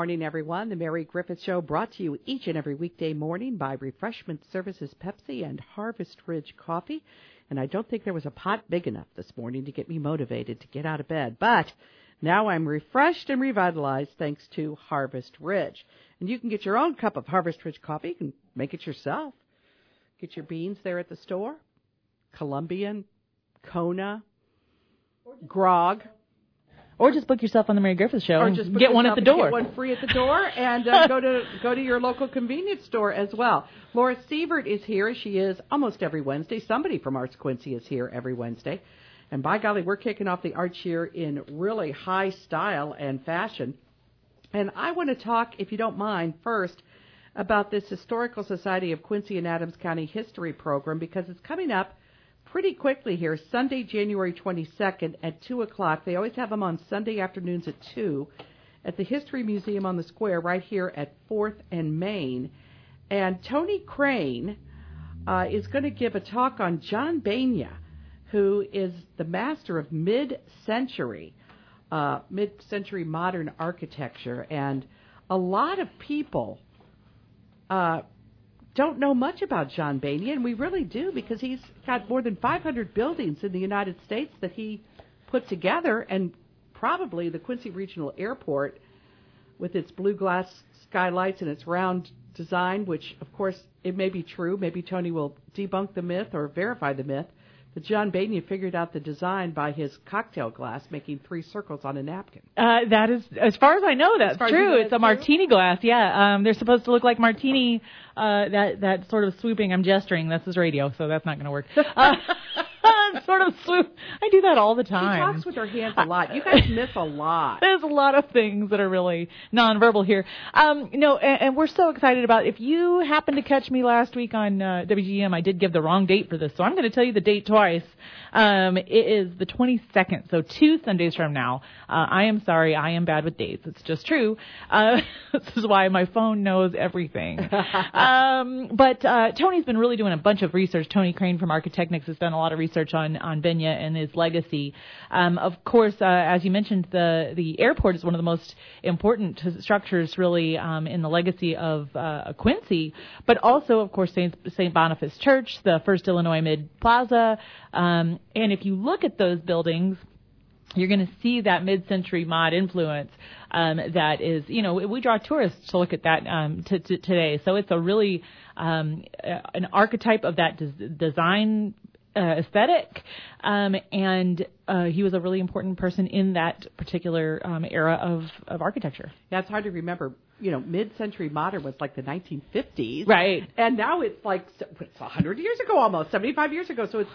morning, everyone. The Mary Griffith Show brought to you each and every weekday morning by Refreshment Services Pepsi and Harvest Ridge Coffee. And I don't think there was a pot big enough this morning to get me motivated to get out of bed. But now I'm refreshed and revitalized thanks to Harvest Ridge. And you can get your own cup of Harvest Ridge coffee. You can make it yourself. Get your beans there at the store. Colombian, Kona, grog. Or just book yourself on the Mary Griffith Show Or just book get one at the door. Get one free at the door, and uh, go to go to your local convenience store as well. Laura Sievert is here. She is almost every Wednesday. Somebody from Arts Quincy is here every Wednesday, and by golly, we're kicking off the Arts year in really high style and fashion. And I want to talk, if you don't mind, first about this Historical Society of Quincy and Adams County History program because it's coming up pretty quickly here, Sunday, January 22nd at 2 o'clock. They always have them on Sunday afternoons at 2 at the History Museum on the Square right here at 4th and Main. And Tony Crane uh, is going to give a talk on John Bania, who is the master of mid-century, uh, mid-century modern architecture. And a lot of people uh, don't know much about John Bania, and we really do because he's got more than 500 buildings in the United States that he put together, and probably the Quincy Regional Airport, with its blue glass skylights and its round design, which of course it may be true. Maybe Tony will debunk the myth or verify the myth that John Bania figured out the design by his cocktail glass making three circles on a napkin. Uh, that is, as far as I know, that's far as you true. it's a true? martini glass. Yeah, um, they're supposed to look like martini. Uh, that that sort of swooping. I'm gesturing. This is radio, so that's not going to work. Uh, sort of swoop. I do that all the time. She talks with her hands a lot. You guys miss a lot. There's a lot of things that are really nonverbal here. Um, no, and, and we're so excited about. If you happened to catch me last week on uh, WGM, I did give the wrong date for this, so I'm going to tell you the date twice. Um, it is the 22nd, so two Sundays from now. Uh, I am sorry, I am bad with dates. It's just true. Uh, this is why my phone knows everything. um, but uh, Tony's been really doing a bunch of research. Tony Crane from Architectnics has done a lot of research on on Benya and his legacy. Um, of course, uh, as you mentioned, the the airport is one of the most important structures, really, um, in the legacy of uh, Quincy. But also, of course, Saint Saint Boniface Church, the First Illinois Mid Plaza, um, and if you look at those buildings you're going to see that mid-century mod influence um, that is, you know, we draw tourists to look at that um, t- t- today. So it's a really um, an archetype of that des- design uh, aesthetic, um, and uh, he was a really important person in that particular um, era of, of architecture. Yeah, it's hard to remember. You know, mid-century modern was like the 1950s, Right. And now it's like it's 100 years ago, almost 75 years ago. So it's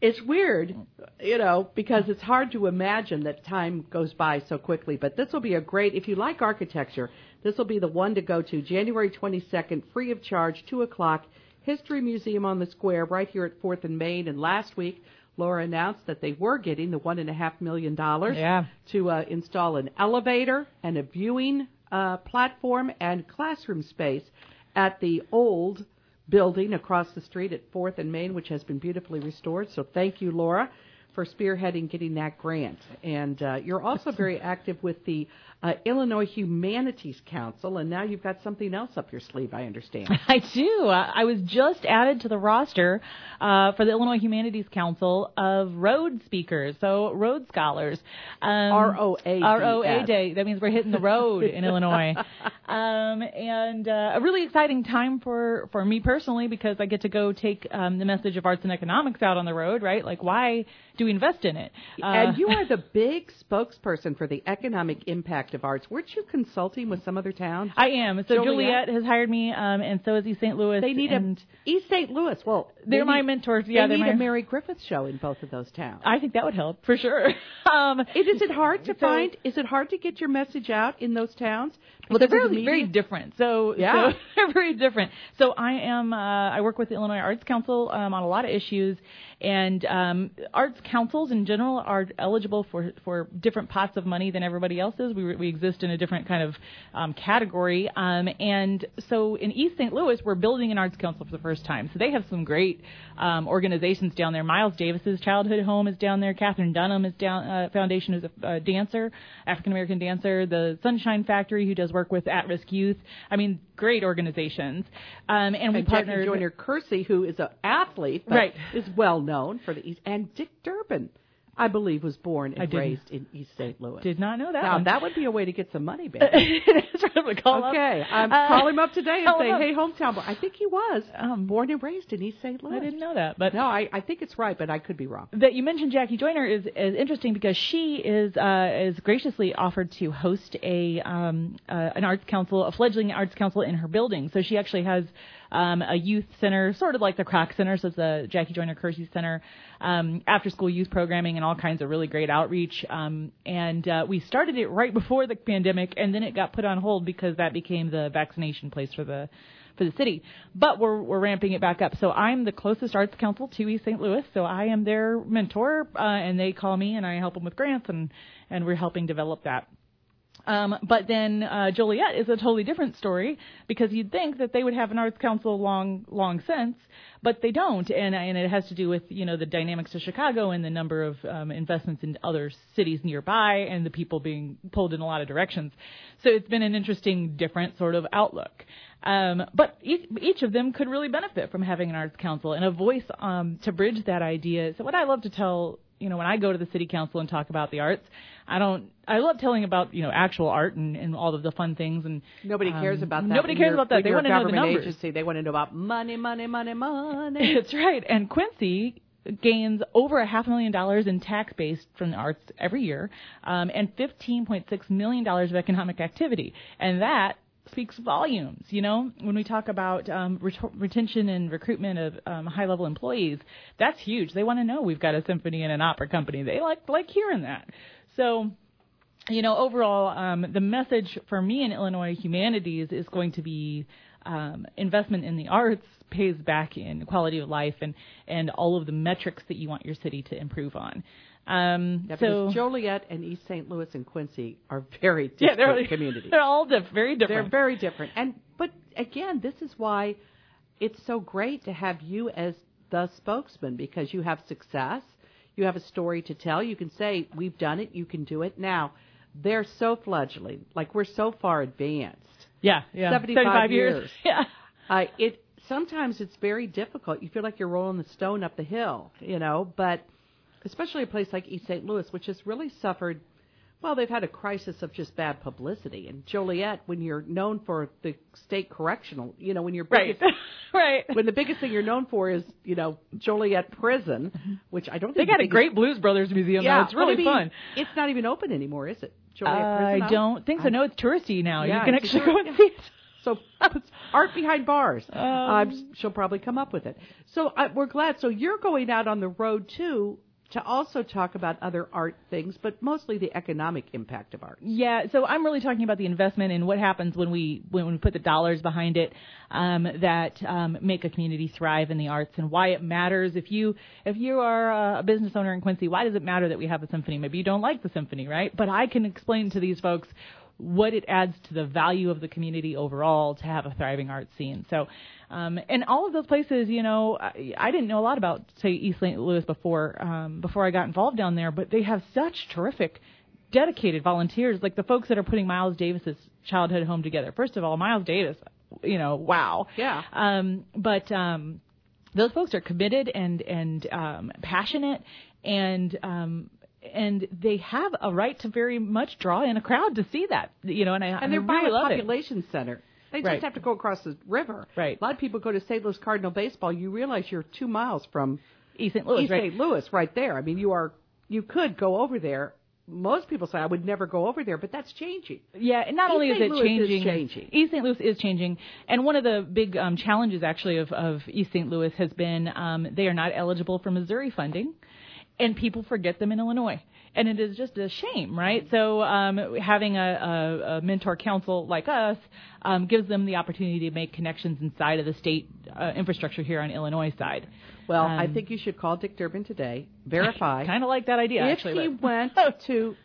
it's weird, you know, because it's hard to imagine that time goes by so quickly. But this will be a great if you like architecture. This will be the one to go to. January 22nd, free of charge, two o'clock. History Museum on the Square, right here at Fourth and Main. And last week, Laura announced that they were getting the one and a half million dollars Yeah. to uh, install an elevator and a viewing uh, platform and classroom space at the old building across the street at Fourth and Main, which has been beautifully restored. So thank you, Laura, for spearheading getting that grant. And uh, you're also very active with the uh, Illinois Humanities Council, and now you've got something else up your sleeve, I understand. I do. I was just added to the roster uh, for the Illinois Humanities Council of Road speakers, so road scholars. Um, R.O.A.D.S.. R.O.A. Day. That means we're hitting the road in Illinois. Um, and uh, a really exciting time for, for me personally because I get to go take um, the message of arts and economics out on the road, right? Like, why we invest in it? Uh, and you are the big spokesperson for the economic impact of arts. Weren't you consulting with some other towns? I am. So Joliet? Juliet has hired me, um, and so is East St. Louis. They need a East St. Louis. Well, They're they my need- mentors. Yeah, they need my- a Mary Griffith show in both of those towns. I think that would help for sure. um, It- Is it hard to So- find? Is it hard to get your message out in those towns? Well, they're very very different. So Yeah. so they're very different. So I am. Uh, I work with the Illinois Arts Council um, on a lot of issues, and um, arts councils in general are eligible for for different pots of money than everybody else is. We we exist in a different kind of um, category, um, and so in East St. Louis, we're building an arts council for the first time. So they have some great um, organizations down there. Miles Davis's childhood home is down there. Katherine Dunham is down. Uh, Foundation is a uh, dancer, African American dancer. The Sunshine Factory, who does work work with at-risk youth. I mean, great organizations. Um, and we and partnered. Jackie Joyner Kersee, who is an athlete, but Right. is well known for the East, and Dick Durbin, I believe, was born and raised in East St. Louis. Did not know that. now one. that would be a way to get some money, baby. That's right, I'm gonna call up. okay, I'm Uh, call him up today and say, up. "Hey, hometown boy." I think he was Um, born and raised in East St. Louis. I didn't know that, but No, I, I think it's right, but I could be wrong. that you mentioned Jackie Joyner is, is interesting because she is uh, is graciously offered to host a um, uh, an arts council, a fledgling arts council in her building. So she actually has um, a youth center, sort of like the Kroc Center, so it's the Jackie Joyner Kersee Center, um, after school youth programming and all kinds of really great outreach. Um, and uh, we started it right before the pandemic, and then it got put on hold because that became the vaccination place for the for the city. But we're we're ramping it back up. So I'm the closest arts council to East St. Louis. So I am their mentor, uh, and they call me, and I help them with grants, and and we're helping develop that. Um, but then uh, Joliet is a totally different story because you'd think that they would have an arts council long, long since, but they don't, and and it has to do with you know the dynamics of Chicago and the number of um, investments in other cities nearby and the people being pulled in a lot of directions. So it's been an interesting, different sort of outlook. Um, but each, each of them could really benefit from having an arts council and a voice um, to bridge that idea. So what I love to tell you know, when I go to the city council and talk about the arts, I don't. I love telling about you know actual art and, and all of the fun things and Nobody cares um, about that. Nobody cares about that. They want to know the government numbers. agency. They want to know about money, money, money, money. That's right. And Quincy gains over a half a million dollars in tax base from the arts every year, um, and fifteen point six million dollars of economic activity, and that speaks volumes. You know, when we talk about um, ret- retention and recruitment of um, high-level employees, that's huge. They want to know we've got a symphony and an opera company. They like like hearing that. So you know, overall, um, the message for me in Illinois humanities is going to be um, investment in the arts pays back in quality of life and and all of the metrics that you want your city to improve on. Um, Yeah, so because Joliet and East St. Louis and Quincy are very yeah, different they're communities. They're all diff- very different. They're very different. And but again, this is why it's so great to have you as the spokesman because you have success, you have a story to tell. You can say, "We've done it. You can do it." Now, they're so fledgling, like we're so far advanced. yeah, yeah, 75 years. years. Yeah, Uh, it sometimes it's very difficult. You feel like you're rolling the stone up the hill, you know. But especially a place like East St. Louis, which has really suffered. Well, they've had a crisis of just bad publicity. And Joliet, when you're known for the state correctional, you know, when you're right, biggest, right. when the biggest thing you're known for is, you know, Joliet Prison, which I don't think They got the a great Blues Brothers museum. Yeah, though. it's really fun. It's not even open anymore, is it? Joliet I Prison? I don't think so. I- No, it's touristy now. Yeah, you can actually go and see it. So art behind bars. Um, uh, she'll probably come up with it. So uh, we're glad. So you're going out on the road too to also talk about other art things, but mostly the economic impact of art. Yeah, so I'm really talking about the investment and what happens when we when we put the dollars behind it um, that um, make a community thrive in the arts and why it matters. If you if you are a business owner in Quincy, why does it matter that we have a symphony? Maybe you don't like the symphony, right? But I can explain to these folks what it adds to the value of the community overall to have a thriving art scene. So, um, and all of those places, you know, I, I didn't know a lot about say East St. Louis before um, before I got involved down there, but they have such terrific dedicated volunteers, like the folks that are putting Miles Davis's childhood home together. First of all, Miles Davis, you know, wow. Yeah. Um, but um, those folks are committed and and um, passionate, and um, and they have a right to very much draw in a crowd to see that, you know. And I And they're I by really a love it. population center. They just Right. have to go across the river. Right. A lot of people go to St. Louis Cardinal baseball. You realize you're two miles from East St. Louis, East right? St. Louis, right there. I mean, you are. You could go over there. Most people say I would never go over there, but that's changing. Yeah, and not East only is St. it Louis is changing, changing. East St. Louis is changing, and one of the big um, challenges actually of, of East St. Louis has been um, they are not eligible for Missouri funding, and people forget them in Illinois, and it is just a shame, right? So um, having a, a, a mentor council like us um, gives them the opportunity to make connections inside of the state uh, infrastructure here on Illinois side. Well, I Um, think you should call Dick Durbin today, verify. Kind of like that idea, if actually. he but- went to,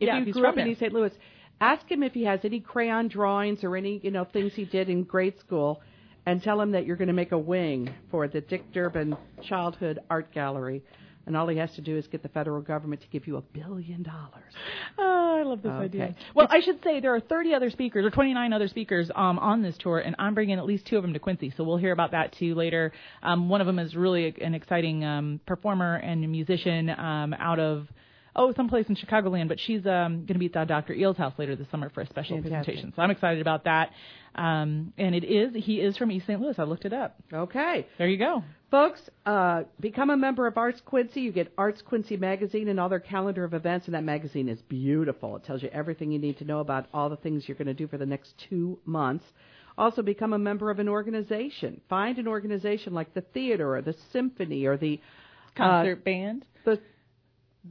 if Yeah, you grew up in. East St. Louis, ask him if he has any crayon drawings or any you know things he did in grade school, and tell him that you're going to make a wing for the Dick Durbin Childhood Art Gallery. And all he has to do is get the federal government to give you a billion dollars. Oh, I love this Okay. idea. Well, I should say there are 30 other speakers or 29 other speakers um, on this tour, and I'm bringing at least two of them to Quincy. So we'll hear about that too later. Um, one of them is really an exciting um, performer and musician um, out of oh someplace in Chicagoland, but she's um, going to be at the Dr. Eells house later this summer for a special Fantastic. presentation. So I'm excited about that. Um, and it is he is from East St. Louis. I looked it up. Okay. There you go. Folks, uh, become a member of Arts Quincy. You get Arts Quincy magazine and all their calendar of events, and that magazine is beautiful. It tells you everything you need to know about all the things you're going to do for the next two months. Also, become a member of an organization. Find an organization like the theater or the symphony or the Concert band. the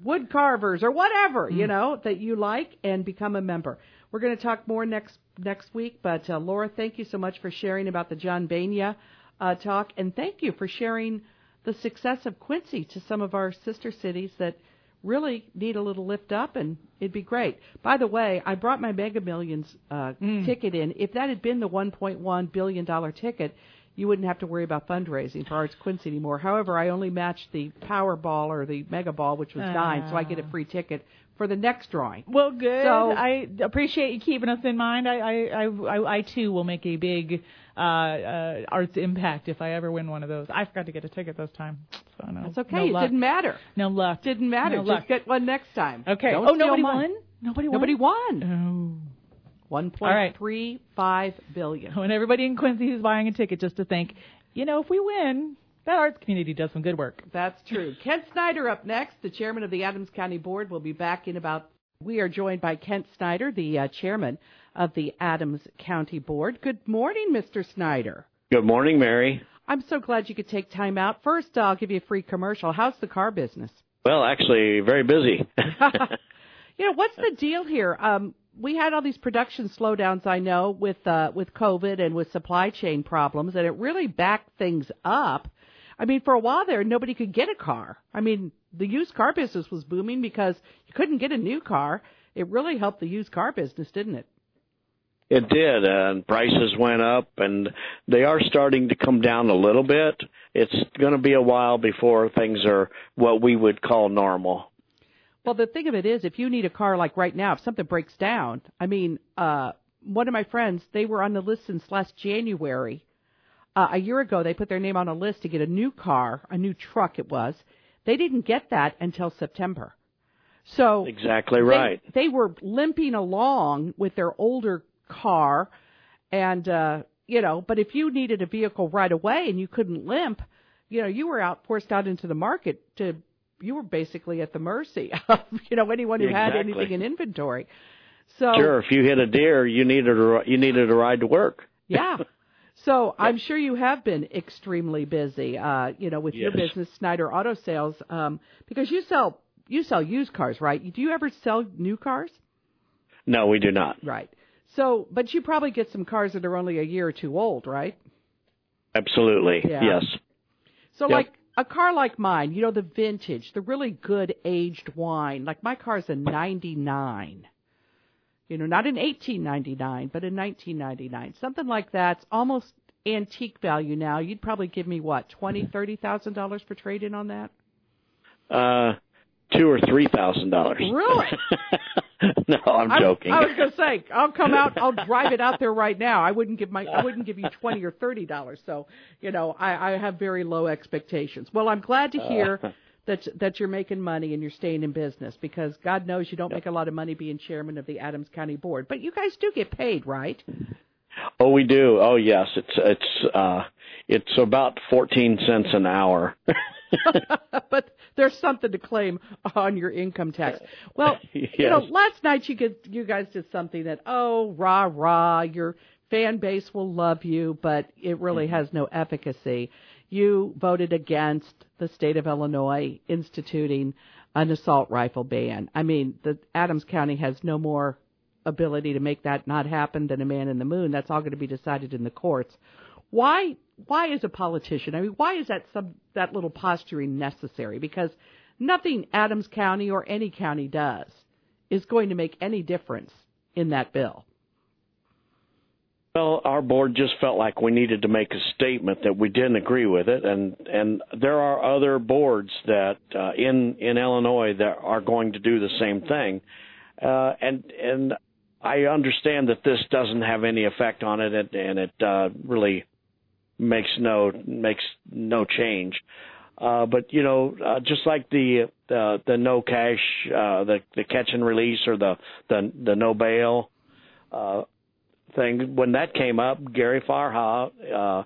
wood carvers or whatever you know that you like and become a member. We're going to talk more next next week, but uh, Laura, thank you so much for sharing about the John Bania uh, talk, and thank you for sharing the success of Quincy to some of our sister cities that really need a little lift up, and it'd be great. By the way, I brought my Mega Millions uh, ticket in. If that had been the 1.1 billion dollar ticket, you wouldn't have to worry about fundraising for Arts Quincy anymore. However, I only matched the Powerball or the Mega Ball, which was nine, so I get a free ticket for the next drawing. Well, good. So- I appreciate you keeping us in mind. I, I, I, I, too will make a big uh, uh, arts impact if I ever win one of those. I forgot to get a ticket this time, so no. That's okay. No it luck. didn't matter. No luck. Didn't matter. No Just luck. get one next time. Okay. Don't oh, nobody mine. won. Nobody won. Nobody won. Oh. One All right. point three five billion. And everybody in Quincy who's buying a ticket just to think, you know, if we win, that arts community does some good work. That's true. Kent Snyder up next, the chairman of the Adams County Board, will be back in about. We are joined by Kent Snyder, the uh, chairman of the Adams County Board. Good morning, Mr. Snyder. Good morning, Mary. I'm so glad you could take time out. First, I'll give you a free commercial. How's the car business? Well, actually, very busy. you know, what's the deal here? Um, we had all these production slowdowns, I know, with uh, with COVID and with supply chain problems, and it really backed things up. I mean, for a while there, nobody could get a car. I mean, the used car business was booming because you couldn't get a new car. It really helped the used car business, didn't it? it did, and prices went up, and they are starting to come down a little bit. It's going to be a while before things are what we would call normal. Well, the thing of it is, if you need a car like right now, if something breaks down, I mean, uh, one of my friends, they were on the list since last January. Uh, a year ago, they put their name on a list to get a new car, a new truck it was. They didn't get that until September. So Exactly right. They, were limping along with their older car, and uh, you know, but if you needed a vehicle right away and you couldn't limp, you know, you were out forced out into the market to. You were basically at the mercy of you know anyone who had anything in inventory. So Sure, if you hit a deer, you needed a you needed a ride to work. yeah. So I'm sure you have been extremely busy, uh, you know, with your business, Snyder Auto Sales, um, because you sell you sell used cars, right? Do you ever sell new cars? No, we do not. Right. So, but you probably get some cars that are only a year or two old, right? Absolutely. Yeah. Yes. So, Yep. like a car like mine, you know, the vintage, the really good aged wine. Like my car's a '99. You know, not in 1899, but in 1999, something like that's almost antique value now. You'd probably give me what twenty, thirty thousand dollars for trade in on that. Uh, two or three thousand dollars. Really? no, I'm I'm- joking. I was gonna say, I'll come out, I'll drive it out there right now. I wouldn't give my, I wouldn't give you twenty or thirty dollars. So, you know, I, I have very low expectations. Well, I'm glad to hear that that you're making money and you're staying in business because God knows you don't make a lot of money being chairman of the Adams County Board, but you guys do get paid, right? Oh, we do. Oh, yes. It's it's uh it's about fourteen cents an hour. but there's something to claim on your income tax. Well, you know, last night you get you guys did something that oh rah rah your fan base will love you, but it really Mm-hmm. has no efficacy. You voted against the state of Illinois instituting an assault rifle ban. I mean, the Adams County has no more ability to make that not happen than a man in the moon. That's all going to be decided in the courts. Why why as a politician? I mean, why is that some that little posturing necessary? Because nothing Adams County or any county does is going to make any difference in that bill. Well, our board just felt like we needed to make a statement that we didn't agree with it, and and there are other boards that uh, in in Illinois that are going to do the same thing, uh, and and I understand that this doesn't have any effect on it, and, and it uh, really makes no makes no change. Uh, but you know, uh, just like the the the no cash, uh, the the catch and release, or the the the no bail uh, thing, when that came up, Gary Farha, uh,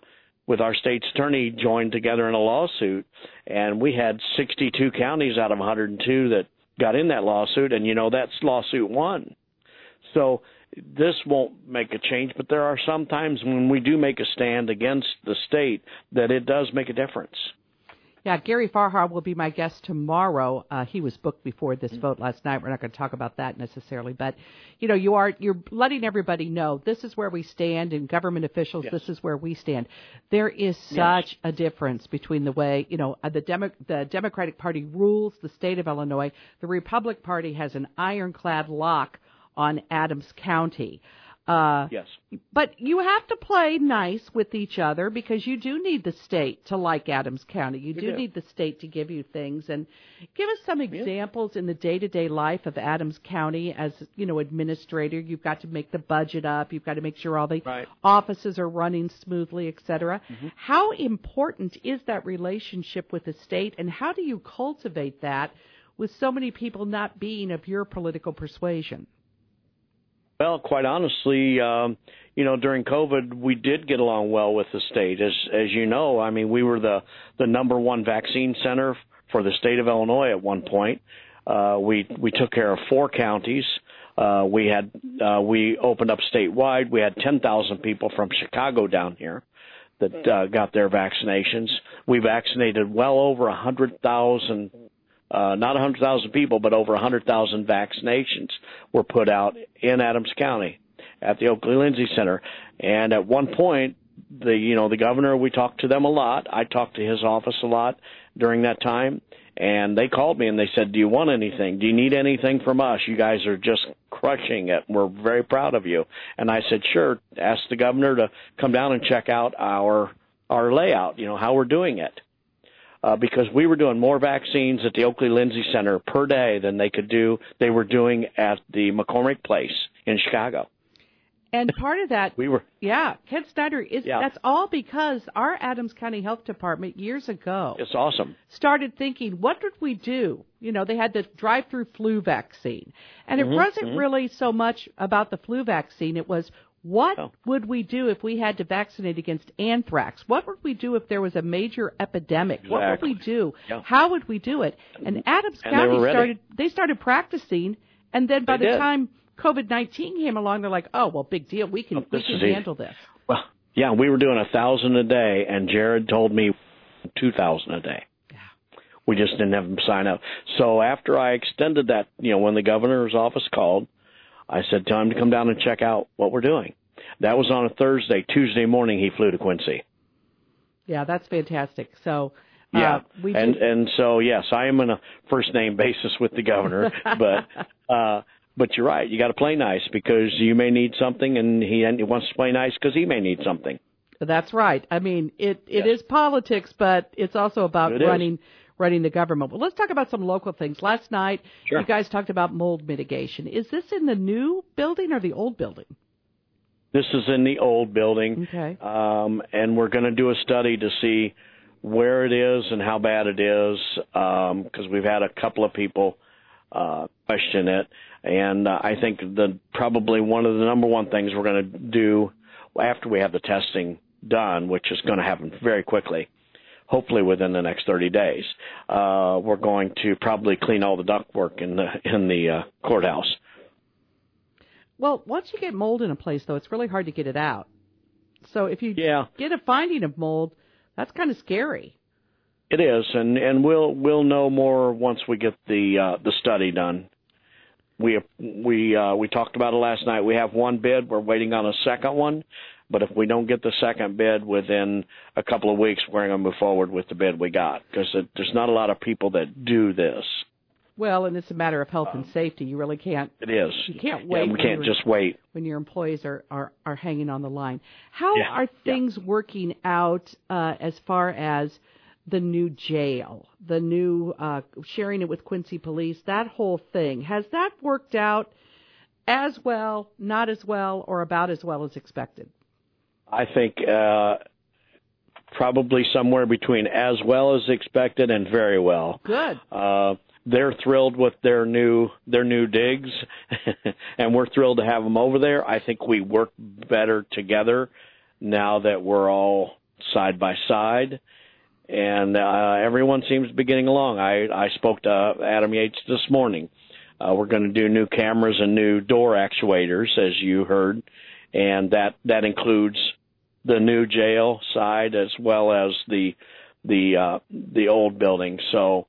with our state's attorney, joined together in a lawsuit, and we had 62 counties out of 102 that got in that lawsuit, and you know that lawsuit won. So this won't make a change, but there are some times when we do make a stand against the state that it does make a difference. Yeah, Gary Farha will be my guest tomorrow. Uh, he was booked before this vote last night. We're not going to talk about that necessarily, but you know, you are you're letting everybody know this is where we stand, and government officials, Yes. this is where we stand. There is such a difference between the way you know uh, the Demo- the Democratic Party rules the state of Illinois. The Republic Party has an ironclad lock on Adams County. Uh, Yes. but you have to play nice with each other because you do need the state to like Adams County. You do, do. need the state to give you things and give us some examples in the day-to-day life of Adams County as, you know, administrator. You've got to make the budget up. You've got to make sure all the Right. offices are running smoothly, et cetera. How important is that relationship with the state and how do you cultivate that with so many people not being of your political persuasion? Well, quite honestly, um, you know, during COVID, we did get along well with the state. As as you know, I mean, we were the the number one vaccine center for the state of Illinois at one point. Uh, we we took care of four counties. Uh, we had uh, we opened up statewide. We had 10,000 people from Chicago down here that uh, got their vaccinations. We vaccinated well over 100,000 uh, not 100,000 people, but over 100,000 vaccinations were put out in Adams County at the Oakley Lindsay Center. And at one point, the you know the governor, we talked to them a lot. I talked to his office a lot during that time, and they called me and they said, "Do you want anything? Do you need anything from us? You guys are just crushing it. We're very proud of you." And I said, "Sure." Ask the governor to come down and check out our our layout. You know how we're doing it uh, because we were doing more vaccines at the Oakley Lindsay Center per day than they could do. They were doing at the McCormick Place in Chicago. And part of that We were Yeah, Kent Snyder is Yeah. that's all because our Adams County Health Department years ago it's awesome. started thinking, what did we do? You know, they had the drive-through flu vaccine. And Mm-hmm, it wasn't really so much about the flu vaccine, it was what Oh. would we do if we had to vaccinate against anthrax? What would we do if there was a major epidemic? What would we do? Yeah. How would we do it? And Adams And County ready. started they started practicing and then by They the did. time COVID nineteen came along, they're like, "Oh well, big deal. We can Oh, we can handle this." Well, yeah, we were doing a thousand a day, and Jared told me two thousand a day. We just didn't have them sign up. So after I extended that, you know, when the governor's office called, I said, "Tell him to come down and check out what we're doing." That was on a Thursday. Tuesday morning, he flew to Quincy. Yeah, that's fantastic. So uh, Yeah, we and and so yes, I am on a first name basis with the governor, but uh, but you're right. You got to play nice because you may need something, and he, he wants to play nice because he may need something. that's right. I mean, it it Yeah. is politics, but it's also about It is. Running the government. Well, let's talk about some local things. Last night, Sure. you guys talked about mold mitigation. Is this in the new building or the old building? This is in the old building, Okay. um, and we're going to do a study to see where it is and how bad it is because we've had a couple of people uh, question it, and uh, I think the probably one of the number one things we're going to do after we have the testing done, which is going to happen very quickly, hopefully within the next 30 days, uh, we're going to probably clean all the ductwork in the in the uh, courthouse. Well, once you get mold in a place, though, it's really hard to get it out. So if you Yeah. get a finding of mold, that's kind of scary. It is, and and we'll we'll know more once we get the uh, the study done. We we uh, we talked about it last night. We have one bid. We're waiting on a second one, but if we don't get the second bid within a couple of weeks, we're going to move forward with the bid we got because there's not a lot of people that do this. Well, and it's a matter of health and safety. You really can't. It is. You can't Yeah, wait we can't just wait. when your employees are, are, are hanging on the line. How Yeah, are yeah. things working out uh, as far as the new jail, the new uh, sharing it with Quincy Police, that whole thing? Has that worked out as well, not as well, or about as well as expected? I think uh, probably somewhere between as well as expected and very well. Good. Uh, they're thrilled with their new their new digs, and we're thrilled to have them over there. I think we work better together now that we're all side by side, and uh, everyone seems to be getting along. I I spoke to Adam Yates this morning. Uh, we're going to do new cameras and new door actuators, as you heard, and that that includes the new jail side as well as the the uh, the old building. So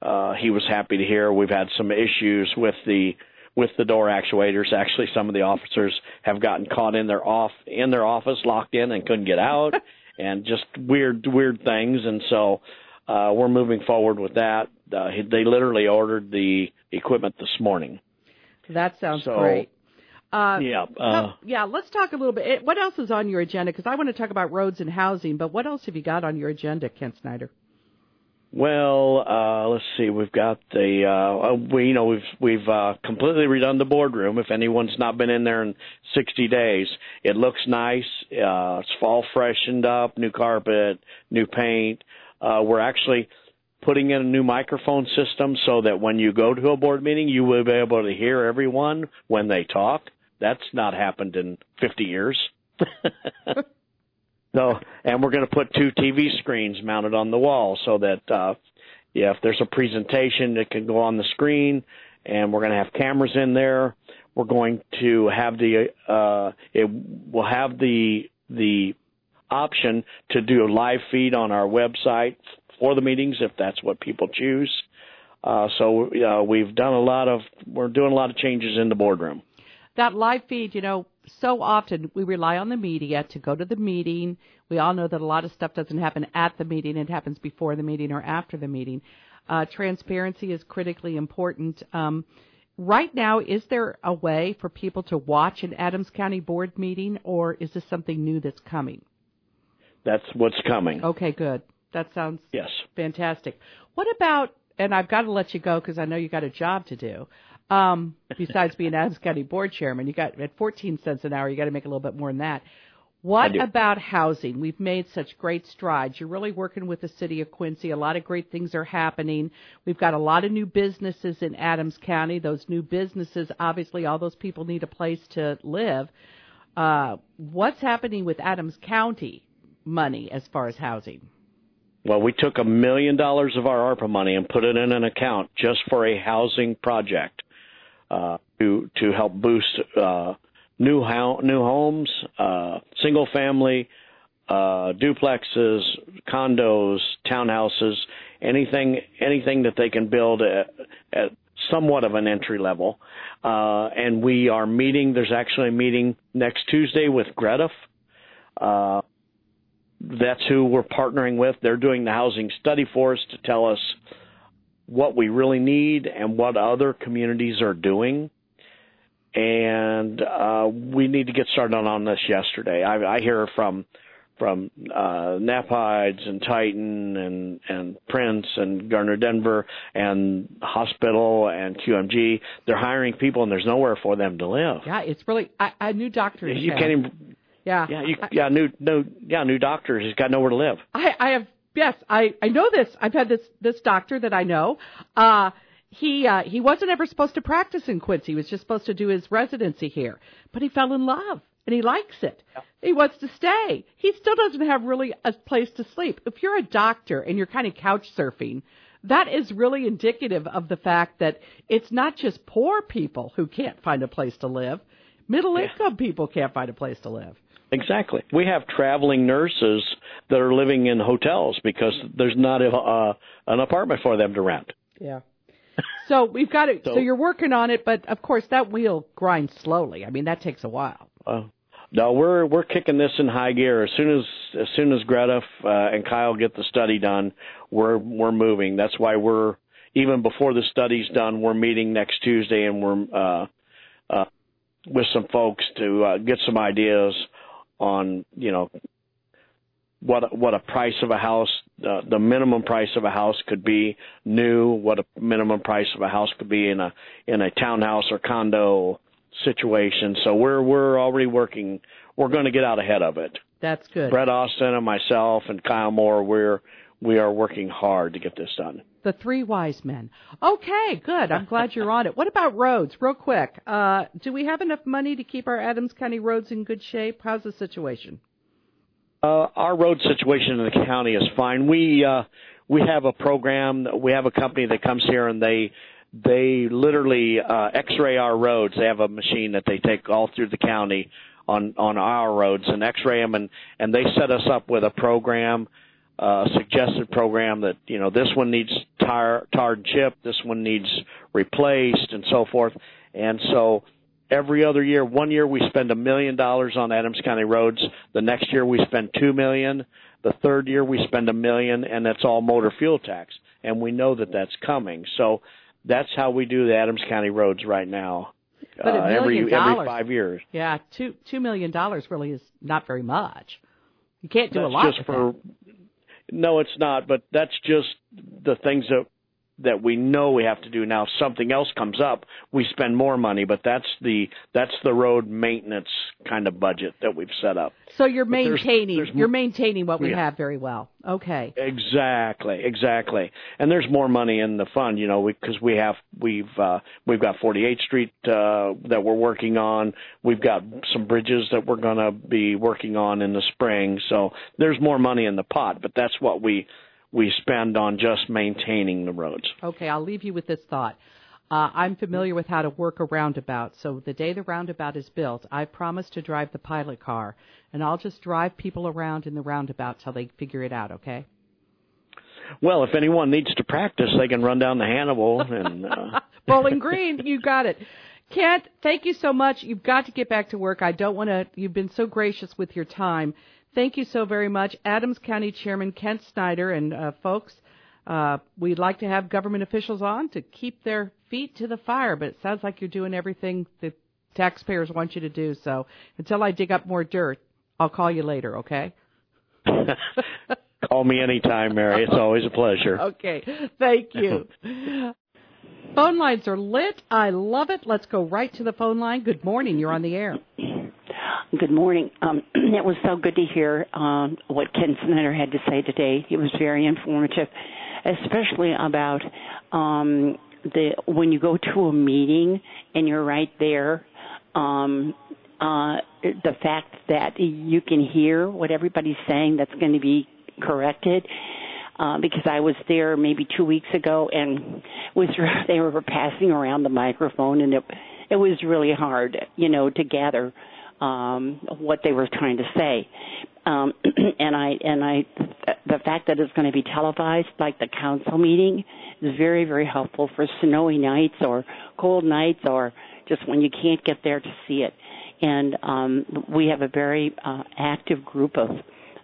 uh, he was happy to hear. We've had some issues with the with the door actuators. Actually, some of the officers have gotten caught in their off in their office, locked in, and couldn't get out, and just weird weird things. And so uh, we're moving forward with that. Uh, they literally ordered the equipment this morning. That sounds So, great. Uh, Yeah. Uh, yeah, let's talk a little bit. What else is on your agenda? Because I want to talk about roads and housing, but what else have you got on your agenda, Kent Snyder? Well, uh, let's see. We've got the uh, uh, we you know we've we've uh, completely redone the boardroom. If anyone's not been in there in 60 days, it looks nice. Uh, it's fall freshened up, new carpet, new paint. Uh, we're actually putting in a new microphone system so that when you go to a board meeting, you will be able to hear everyone when they talk. That's not happened in 50 years. So, and we're going to put two TV screens mounted on the wall so that, uh, yeah, if there's a presentation, it can go on the screen. And we're going to have cameras in there. We're going to have the, uh, it will have the the option to do a live feed on our website for the meetings if that's what people choose. Uh, so uh, we've done a lot of we're doing a lot of changes in the boardroom. That live feed, you know, so often we rely on the media to go to the meeting. We all know that a lot of stuff doesn't happen at the meeting, it happens before the meeting or after the meeting. Uh, transparency is critically important. Um, right now, is there a way for people to watch an Adams County Board meeting, or is this something new that's coming? That's what's coming. Okay, good. That sounds Yes. Fantastic. What about, and I've got to let you go because I know you got a job to do. Um, besides being Adams County Board Chairman, you got at 14 cents an hour, you got to make a little bit more than that. What about housing? We've made such great strides. You're really working with the city of Quincy. A lot of great things are happening. We've got a lot of new businesses in Adams County. Those new businesses, obviously, all those people need a place to live. Uh, what's happening with Adams County money as far as housing? Well, we took a million dollars of our ARPA money and put it in an account just for a housing project uh, to to help boost uh, new ho- new homes, uh, single family, uh, duplexes, condos, townhouses, anything anything that they can build at, at somewhat of an entry level. Uh, and we are meeting. There's actually a meeting next Tuesday with Greta. Uh, that's who we're partnering with. They're doing the housing study for us to tell us what we really need and what other communities are doing. And uh, we need to get started on, on this yesterday. I, I hear from from uh, Knapheide's and Titan and and Prince and Gardner Denver and Hospital and QMG. They're hiring people and there's nowhere for them to live. Yeah, it's really I, a new doctor. in You can't even. Yeah, Yeah, you, yeah, new, no, yeah, new doctors. He's got nowhere to live. I, I have yes, I I know this. I've had this this doctor that I know. Uh he uh he wasn't ever supposed to practice in Quincy. He was just supposed to do his residency here. But he fell in love and he likes it. He wants to stay. He still doesn't have really a place to sleep. If you're a doctor and you're kind of couch surfing, that is really indicative of the fact that it's not just poor people who can't find a place to live. Middle income people can't find a place to live. Exactly. We have traveling nurses that are living in hotels because there's not a, uh, an apartment for them to rent. Yeah. So we've got it. So, So- you're working on it, but of course that wheel grinds slowly. I mean that takes a while. Uh, no, we're we're kicking this in high gear as soon as as soon as Greta uh, and Kyle get the study done. We're we're moving. That's why we're even before the study's done, we're meeting next Tuesday and we're uh, uh, with some folks to uh, get some ideas on you know what what a price of a house uh, the minimum price of a house could be new what a minimum price of a house could be in a in a townhouse or condo situation. So we're we're already working we're going to get out ahead of it. That's good. Brett Austin and myself and Kyle Moore we're we are working hard to get this done the three wise men okay good I'm glad you're on it what about roads real quick uh do we have enough money to keep our Adams County roads in good shape how's the situation uh, our road situation in the county is fine. We uh, we have a program. We have a company that comes here and they they literally uh, X-ray our roads. They have a machine that they take all through the county on on our roads and X-ray them, and and they set us up with a program, uh, a suggested program that you know this one needs tar tarred chip, this one needs replaced, and so forth. And so every other year. One year we spend a million dollars on Adams County roads. The next year we spend two million. The third year we spend a million, and that's all motor fuel tax. And we know that that's coming. So that's how we do the Adams County roads right now. But a uh, every dollars, every five years. Yeah, two two million dollars really is not very much. You can't do that's a lot just with for. that. No, it's not. But that's just the things that that we know we have to do now. If something else comes up, we spend more money, but that's the that's the road maintenance kind of budget that we've set up. So you're But there's- maintaining there's you're maintaining what we Yeah. have very well. Okay. Exactly, exactly. And there's more money in the fund, you know, because we, have we've uh, we've got 48th Street uh, that we're working on. We've got some bridges that we're going to be working on in the spring. So there's more money in the pot, but that's what we we spend on just maintaining the roads. Okay, I'll leave you with this thought. Uh, I'm familiar with how to work a roundabout, so the day the roundabout is built, I promise to drive the pilot car, and I'll just drive people around in the roundabout till they figure it out. Okay? Well, if anyone needs to practice, they can run down to Hannibal and. Uh, Bowling Green, you got it. Kent, thank you so much. You've got to get back to work. I don't want to. You've been so gracious with your time. Thank you so very much, Adams County Chairman Kent Snyder and uh, folks. Uh, we'd like to have government officials on to keep their feet to the fire, but it sounds like you're doing everything the taxpayers want you to do. So until I dig up more dirt, I'll call you later, okay? Call me anytime, Mary. It's always a pleasure. Okay, thank you. phone lines are lit. I love it. Let's go right to the phone line. Good morning. You're on the air. Good morning. Um, it was so good to hear um, what Kent Snyder had to say today. It was very informative, especially about um, the when you go to a meeting and you're right there. Um, uh, the fact that you can hear what everybody's saying that's going to be corrected. Uh, because I was there maybe two weeks ago and was they were passing around the microphone and it it was really hard, you know, to gather um, what they were trying to say. Um, and I and I the fact that it's going to be televised like the council meeting is very very helpful for snowy nights or cold nights or just when you can't get there to see it. And um, we have a very uh, active group of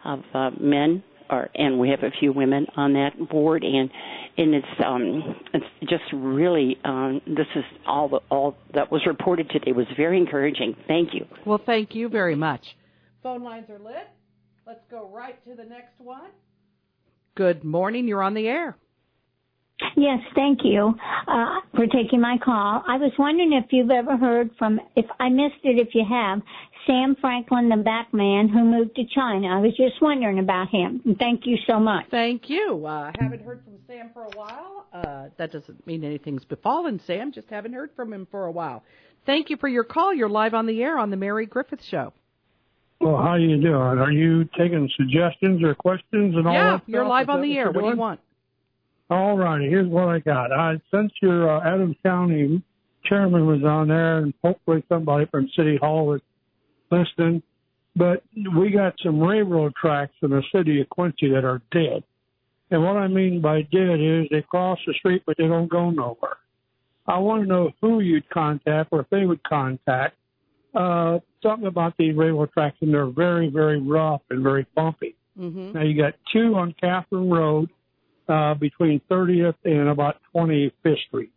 of uh, men or and we have a few women on that board and and it's um it's just really um this is all the, all that was reported today was very encouraging thank you Well, thank you very much. Phone lines are lit. Let's go right to the next one. Good morning. You're on the air. Yes, thank you uh, for taking my call. I was wondering if you've ever heard from, if I missed it, if you have, Sam Franklin, the back man who moved to China. I was just wondering about him. Thank you so much. Thank you. Uh, haven't heard from Sam for a while. Uh, that doesn't mean anything's befallen Sam. Just haven't heard from him for a while. Thank you for your call. You're live on the air on the Mary Griffith Show. Well, how are you doing? Are you taking suggestions or questions and all yeah, that? you're live on the air. What do you doing? want? All righty. Here's what I got. I since your uh, Adams County chairman was on there, and hopefully somebody from City Hall is listening. But we got some railroad tracks in the city of Quincy that are dead. And what I mean by dead is they cross the street, but they don't go nowhere. I want to know who you'd contact or if they would contact. Uh, something about these railroad tracks, and they're very, very rough and very bumpy. Mm-hmm. Now you got two on Catherine Road, uh, between 30th and about 25th Street.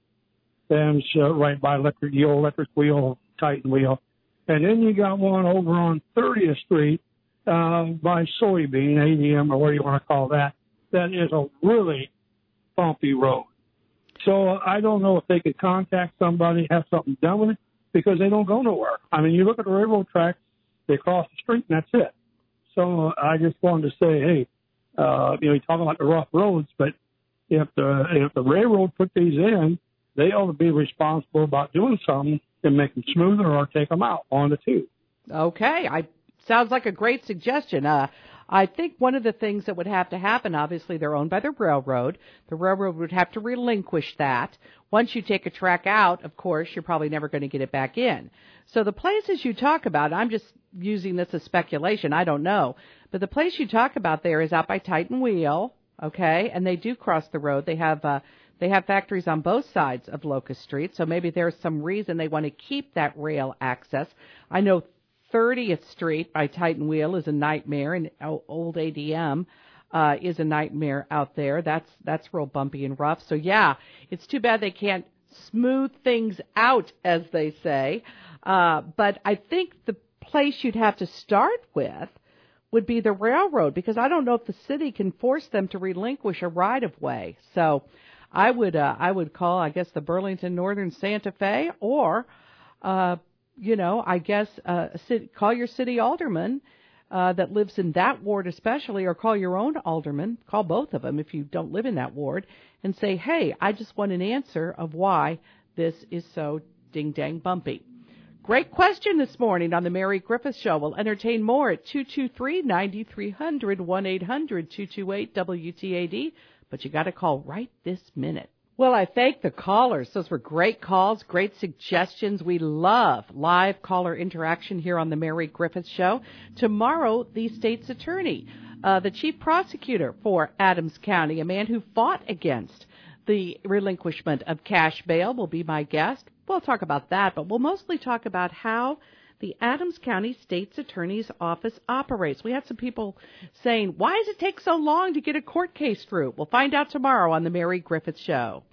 That's uh, right by electric, the old electric wheel, Titan wheel. And then you got one over on 30th Street uh, by Soybean, ADM, or what do you want to call that. That is a really bumpy road. So I don't know if they could contact somebody, have something done with it, because they don't go nowhere. I mean, you look at the railroad tracks, they cross the street and that's it. So I just wanted to say, hey, uh, you know, you talk about the rough roads, but if the if the railroad put these in, they ought to be responsible about doing something and make them smoother or take them out on the two. Okay, I sounds like a great suggestion. Uh, I think one of the things that would have to happen, obviously, they're owned by the railroad. The railroad would have to relinquish that. Once you take a track out, of course, you're probably never going to get it back in. So the places you talk about, I'm just using this as speculation. I don't know, but the place you talk about there is out by Titan Wheel, okay, and they do cross the road. They have uh, they have factories on both sides of Locust Street, so maybe there's some reason they want to keep that rail access. I know 30th Street by Titan Wheel is a nightmare, and old ADM uh, is a nightmare out there. That's that's real bumpy and rough. So yeah, it's too bad they can't smooth things out, as they say. Uh, but I think the place you'd have to start with would be the railroad because I don't know if the city can force them to relinquish a right of way. So I would uh, I would call I guess the Burlington Northern Santa Fe or uh, you know I guess uh, city, call your city alderman uh, that lives in that ward especially, or call your own alderman, call both of them if you don't live in that ward, and say, hey, I just want an answer of why this is so ding dang bumpy. Great question this morning on the Mary Griffith Show. We'll entertain more at 223-9300, 1-800-228-WTAD, but you got to call right this minute. Well, I thank the callers. Those were great calls, great suggestions. We love live caller interaction here on the Mary Griffith Show. Tomorrow, the state's attorney, uh, the chief prosecutor for Adams County, a man who fought against the relinquishment of cash bail, will be my guest. We'll talk about that, but we'll mostly talk about how the Adams County State's Attorney's Office operates. We had some people saying, why does it take so long to get a court case through? We'll find out tomorrow on the Mary Griffith Show.